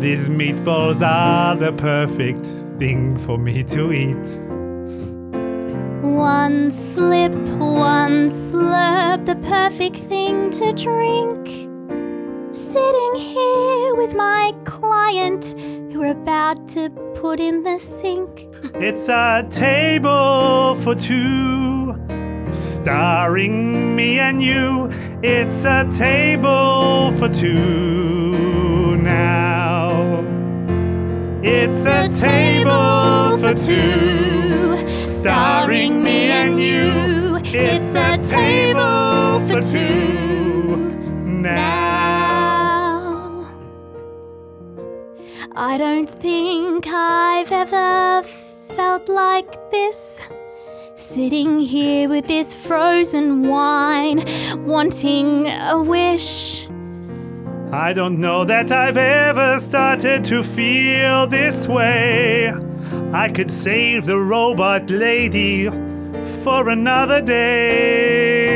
Speaker 2: These meatballs are the perfect thing for me to eat.
Speaker 4: One slip, one slurp, the perfect thing to drink. Sitting here with my client who we're about to put in the sink.
Speaker 2: It's a table for two, starring me and you. It's a table for two now. It's a table for two, starring me and you. It's a table for two now.
Speaker 4: I don't think I've ever felt like this. Sitting here with this frozen wine, wanting a wish.
Speaker 2: I don't know that I've ever started to feel this way. I could save the robot lady for another day.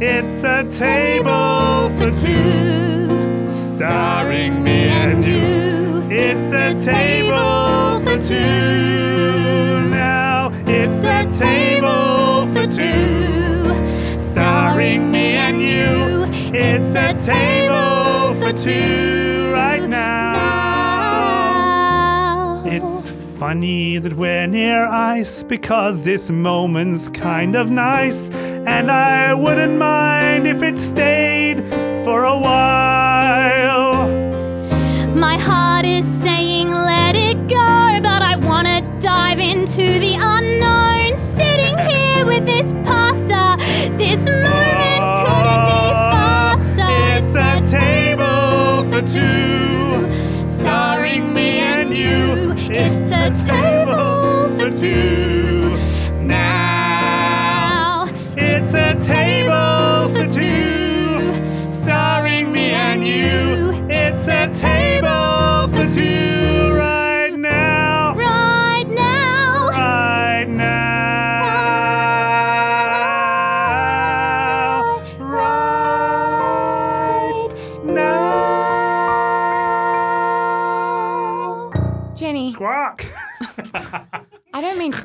Speaker 2: It's a table for two, starring me and you. It's a table for two. It's a table for two, starring me and you. It's a table for two right now. It's funny that we're near ice because this moment's kind of nice, and I wouldn't mind if it stayed for a while.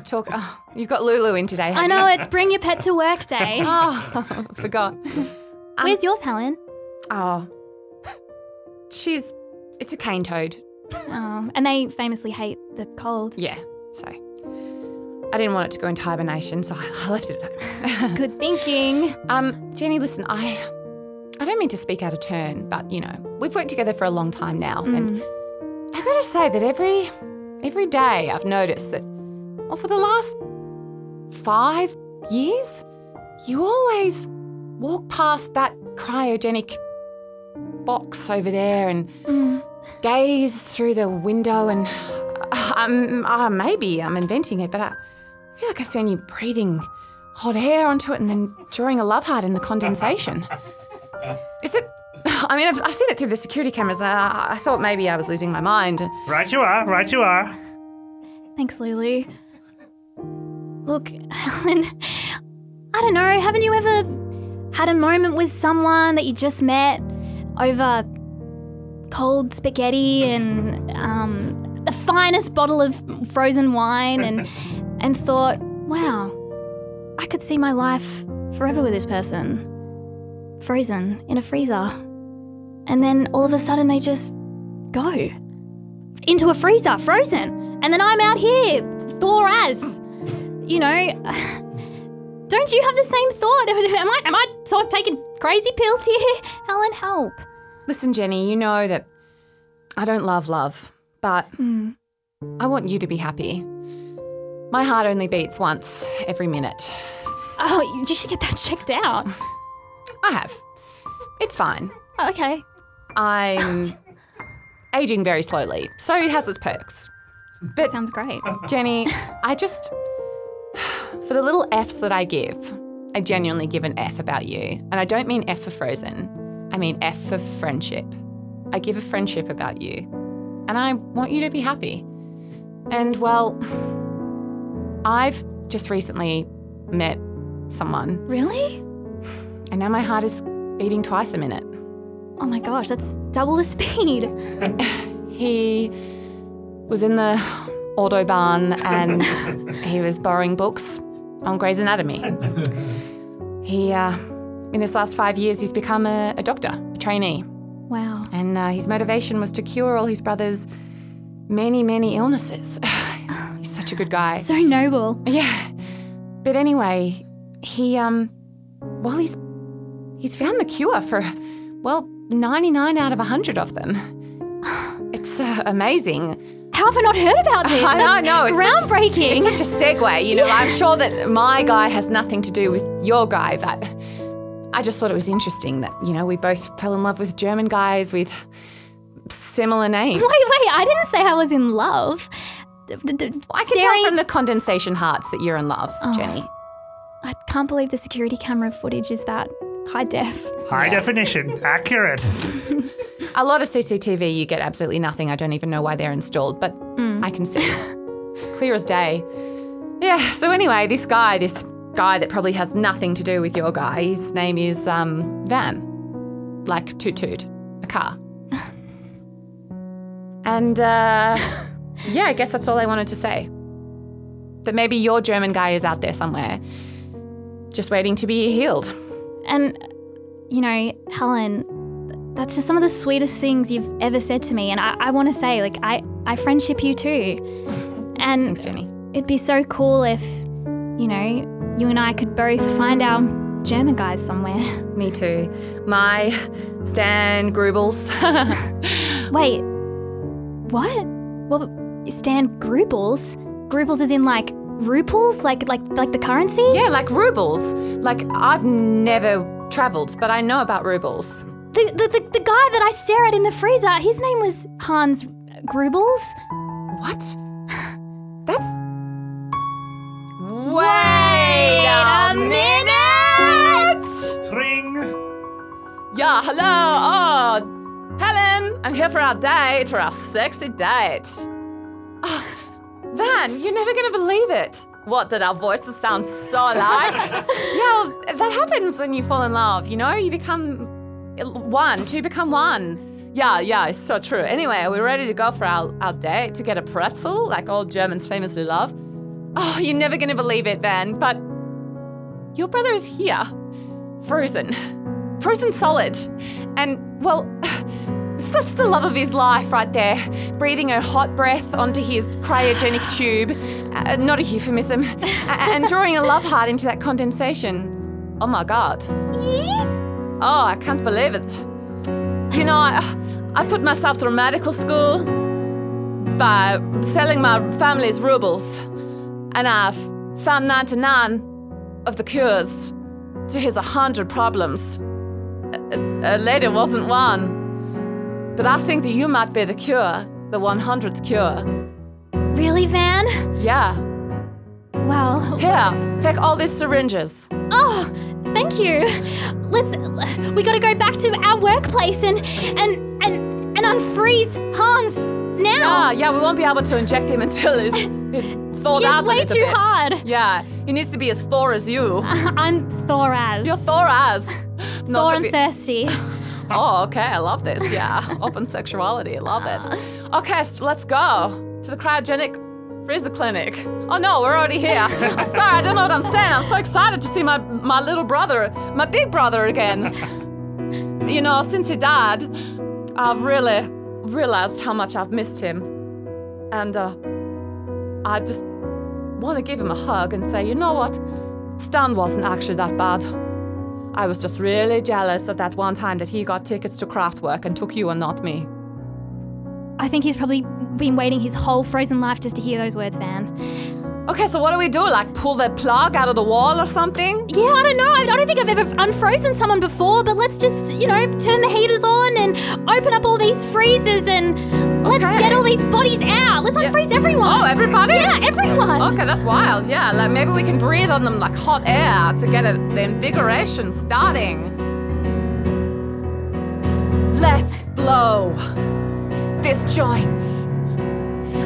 Speaker 3: Talk. Oh, you've got Lulu in today.
Speaker 4: I
Speaker 3: haven't
Speaker 4: know it's bring your pet to work day.
Speaker 3: Oh, forgot.
Speaker 4: Where's yours, Helen?
Speaker 3: Oh, she's. It's a cane toad.
Speaker 4: Oh, and they famously hate the cold.
Speaker 3: Yeah. So I didn't want it to go into hibernation, so I I left it at home.
Speaker 4: Good thinking.
Speaker 3: um, Jenny, listen, I. I don't mean to speak out of turn, but you know, we've worked together for a long time now, and I gotta say that every every day I've noticed that, well, for the last five years, you always walk past that cryogenic box over there and gaze through the window, and um, uh, maybe I'm inventing it, but I feel like I've seen you breathing hot air onto it and then drawing a love heart in the condensation. Is it? I mean, I've, I've seen it through the security cameras, and I, I thought maybe I was losing my mind.
Speaker 2: Right you are, right you are.
Speaker 4: Thanks, Lulu. Look, Helen, I don't know, haven't you ever had a moment with someone that you just met over cold spaghetti and um, the finest bottle of frozen wine and and thought, wow, I could see my life forever with this person. Frozen in a freezer. And then all of a sudden they just go into a freezer, frozen. And then I'm out here, Thor as. You know, don't you have the same thought? Am I, am I sort of taking crazy pills here? Helen, help.
Speaker 3: Listen, Jenny, you know that I don't love love, but I want you to be happy. My heart only beats once every minute.
Speaker 4: Oh, you should get that checked out.
Speaker 3: I have. It's fine.
Speaker 4: Oh, okay.
Speaker 3: I'm aging very slowly, so it has its perks. But
Speaker 4: Sounds great.
Speaker 3: Jenny, I just for the little F's that I give, I genuinely give an F about you, and I don't mean F for Frozen. I mean F for friendship. I give a friendship about you, and I want you to be happy. And well, I've just recently met someone,
Speaker 4: Really?
Speaker 3: and now my heart is beating twice a minute.
Speaker 4: Oh my gosh, that's double the speed.
Speaker 3: He was in the Autobahn and he was borrowing books on Grey's Anatomy. He, uh, in this last five years, he's become a, a doctor, a trainee,
Speaker 4: Wow.
Speaker 3: and uh, his motivation was to cure all his brother's many, many illnesses. he's such a good guy.
Speaker 4: So noble.
Speaker 3: Yeah. But anyway, he um well he's he's found the cure for well 99 out of 100 of them. It's uh, amazing.
Speaker 4: How have I not heard about this?
Speaker 3: I know,
Speaker 4: That's
Speaker 3: no, it's such a-
Speaker 4: groundbreaking.
Speaker 3: It's such a segue, you know. I'm sure that my guy has nothing to do with your guy, but I just thought it was interesting that, you know, we both fell in love with German guys with similar names.
Speaker 4: Wait, wait, I didn't say I was in love. D- d- d-
Speaker 3: I can
Speaker 4: staring-
Speaker 3: tell from the condensation hearts that you're in love, oh, Jenny.
Speaker 4: I can't believe the security camera footage is that high def.
Speaker 2: High definition, accurate.
Speaker 3: A lot of CCTV, you get absolutely nothing. I don't even know why they're installed, but I can see. Clear as day. Yeah, so anyway, this guy, this guy that probably has nothing to do with your guy, his name is um, Van. Like Toot Toot, a car. And uh, yeah, I guess that's all I wanted to say. That maybe your German guy is out there somewhere, just waiting to be healed.
Speaker 4: And, you know, Helen, that's just some of the sweetest things you've ever said to me. And I, I want to say, like, I, I friendship you too. And
Speaker 3: Thanks, Jenny.
Speaker 4: it'd be so cool if, you know, you and I could both find our German guys somewhere.
Speaker 3: Me too. My Stan Grubels.
Speaker 4: Wait, what? Well, Stan Grubels? Grubels is in like ruples, like like like the currency?
Speaker 3: yeah, like rubles. Like I've never travelled, but I know about rubles.
Speaker 4: The, the, the, the guy that I stare at in the freezer, his name was Hans Grubels.
Speaker 3: What? That's. Wait a minute!
Speaker 2: Tring.
Speaker 3: Yeah, hello. Oh, Helen, I'm here for our date, for our sexy date. Oh, Van, you're never gonna believe it. What, did our voices sound so alike? yeah, that happens when you fall in love, you know? You become one, two become one. Yeah, yeah, it's so true. Anyway, we're ready to go for our, our date to get a pretzel, like all Germans famously love? Oh, you're never gonna believe it, Van, but your brother is here. Frozen. Frozen solid. And, well, that's the love of his life right there. Breathing a hot breath onto his cryogenic tube. Uh, not a euphemism. And drawing a love heart into that condensation. Oh my god. Oh, I can't believe it. You know, I, I put myself through medical school by selling my family's rubles. And I've found 99 of the cures to his 100 problems. A, a lady wasn't one. But I think that you might be the cure, the 100th cure.
Speaker 4: Really, Van?
Speaker 3: Yeah.
Speaker 4: Well,
Speaker 3: Here, take all these syringes.
Speaker 4: oh, thank you. Let's we got to go back to our workplace and and and and unfreeze Hans now.
Speaker 3: Ah, yeah, we won't be able to inject him until he's, he's thawed
Speaker 4: It's
Speaker 3: out a
Speaker 4: way
Speaker 3: little
Speaker 4: too
Speaker 3: bit.
Speaker 4: hard.
Speaker 3: Yeah, he needs to be as Thor as you.
Speaker 4: I'm Thoraz.
Speaker 3: You're Thor as.
Speaker 4: Thor and
Speaker 3: be-
Speaker 4: thirsty.
Speaker 3: Oh, okay, I love this. Yeah, open sexuality, I love it. Okay, so let's go to the cryogenic freezer clinic. Oh no, we're already here. I'm sorry, I don't know what I'm saying. I'm so excited to see my my little brother, my big brother again. You know, since he died, I've really realized how much I've missed him, and uh, I just want to give him a hug and say, you know what, Stan wasn't actually that bad. I was just really jealous of that one time that he got tickets to Kraftwerk and took you and not me.
Speaker 4: I think he's probably been waiting his whole frozen life just to hear those words, Van.
Speaker 3: Okay, so what do we do? Like pull the plug out of the wall or something?
Speaker 4: Yeah, I don't know. I don't think I've ever unfrozen someone before, but let's just, you know, turn the heaters on and open up all these freezers and let's
Speaker 3: Okay.
Speaker 4: get all these bodies out. Let's unfreeze everyone.
Speaker 3: Oh, everybody?
Speaker 4: Yeah, everyone.
Speaker 3: Okay, that's wild. Yeah, like maybe we can breathe on them like hot air to get it, the invigoration starting. Let's blow this joint.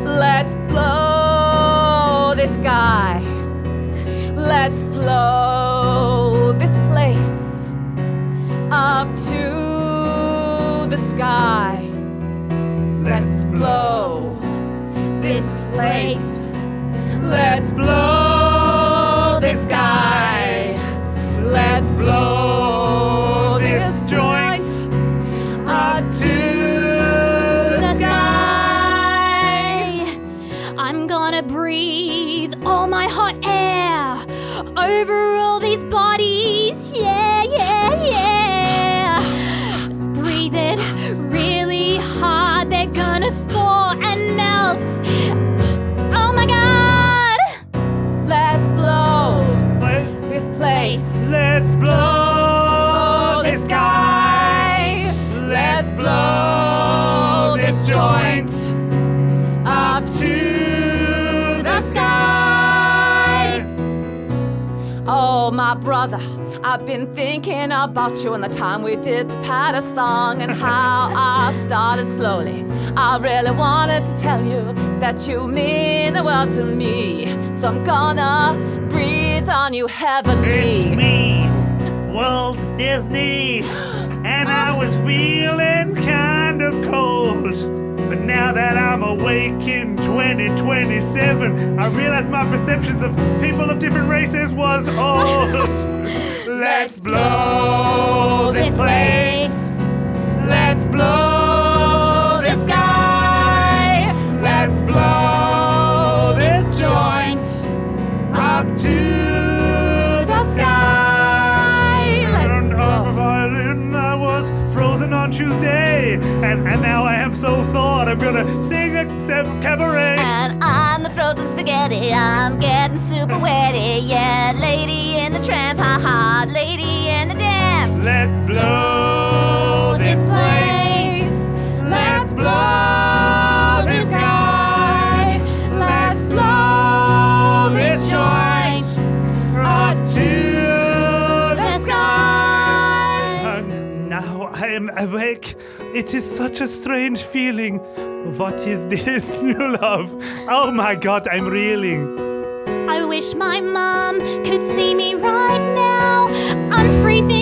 Speaker 3: Let's blow this guy. Let's blow this place up to the sky. Let's blow this place. Let's blow this guy. Let's blow brother, I've been thinking about you and the time we did the patter song and how I started slowly. I really wanted to tell you that you mean the world to me. So I'm gonna breathe on you heavenly.
Speaker 2: It's me, Walt Disney, and I was feeling kind of cold. But now that I'm awake in 2027, I realize my perceptions of people of different races was old. Let's blow this place. Let's blow I'm gonna sing a cabaret.
Speaker 5: And I'm the frozen spaghetti. I'm getting super wetty. Yeah, lady in the tramp, ha ha, lady in the dam.
Speaker 2: Let's blow this place. Let's blow am awake. It is such a strange feeling. What is this new love? Oh my god, I'm reeling.
Speaker 4: I wish my mom could see me right now. Unfreezing a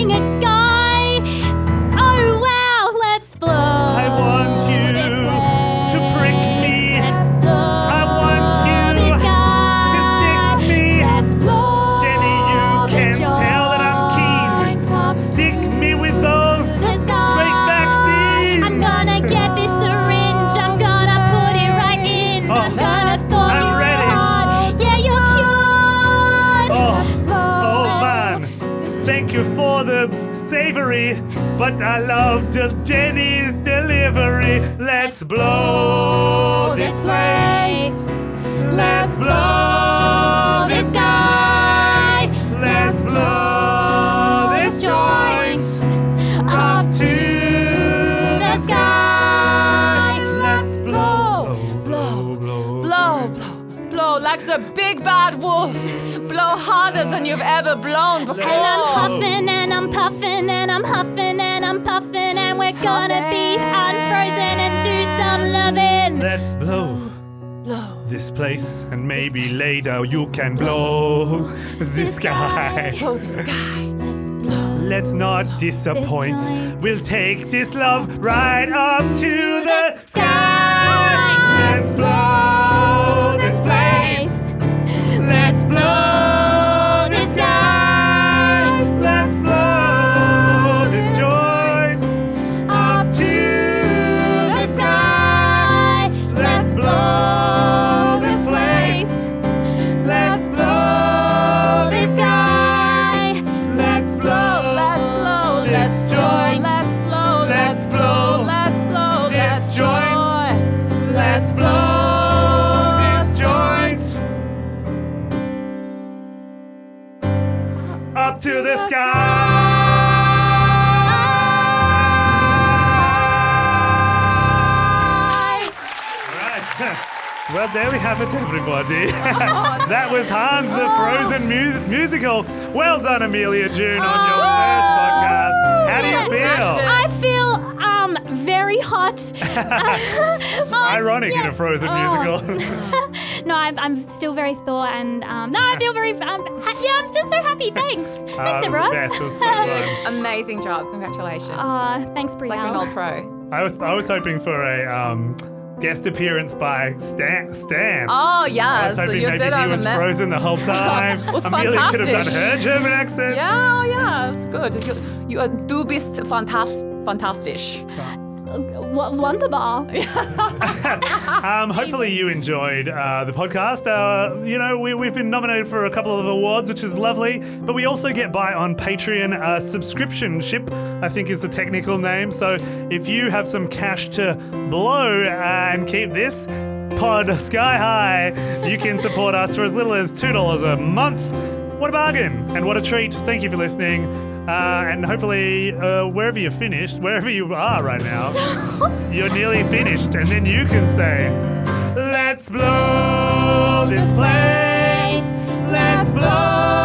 Speaker 2: but I love the Jenny's delivery. Let's blow oh, this place. Let's blow this sky. Let's blow this joint up to
Speaker 4: the sky.
Speaker 2: Let's blow,
Speaker 3: blow,
Speaker 2: blow,
Speaker 3: Blow, blow, blow like the big bad wolf. Blow harder than you've ever blown before.
Speaker 4: And I'm huffing and I'm puffing and I'm huffing and I'm puffing and we're gonna be unfrozen and do some loving.
Speaker 2: Let's blow.
Speaker 3: blow.
Speaker 2: this place, and maybe later you can blow the sky.
Speaker 3: Blow this guy.
Speaker 4: Let's blow.
Speaker 2: Let's not disappoint. We'll take this love right up to the
Speaker 4: sky.
Speaker 2: Let's blow Well, there we have it, everybody. that was Hans the Frozen mu- musical. Well done, Amelia June, on your first podcast. How do you feel?
Speaker 4: I feel um very hot. Um,
Speaker 2: Ironic in a Frozen
Speaker 4: Oh.
Speaker 2: musical.
Speaker 4: No, I'm, I'm still very thor and um, no, I feel very um, ha- yeah, I'm still so happy. Thanks, thanks
Speaker 2: Ah, it was
Speaker 4: everyone.
Speaker 2: the best. It was so fun.
Speaker 3: Amazing job. Congratulations.
Speaker 4: Aw, thanks,
Speaker 3: it's like you're an old pro.
Speaker 2: I was, I was hoping for a um, guest appearance by Stan. Stan.
Speaker 3: Oh,
Speaker 2: I
Speaker 3: yeah.
Speaker 2: was
Speaker 3: So
Speaker 2: hoping maybe he
Speaker 3: on the
Speaker 2: was
Speaker 3: map.
Speaker 2: frozen the whole time.
Speaker 3: It was
Speaker 2: Amelia could have done
Speaker 3: fantastic.
Speaker 2: her German accent.
Speaker 3: Yeah, oh, yeah. It's good. You, you are, du bist fantast fantastisch.
Speaker 4: W- wonderbar.
Speaker 2: Um, hopefully you enjoyed uh, the podcast. Uh, you know, we, we've been nominated for a couple of awards, which is lovely. But we also get by on Patreon. Uh, subscription ship, I think, is the technical name. So if you have some cash to blow uh, and keep this pod sky high, you can support us for as little as two dollars a month. What a bargain and what a treat! Thank you for listening. Uh, and hopefully, uh, wherever you're finished, wherever you are right now, you're nearly finished. And then you can say, Let's blow this place. Let's blow.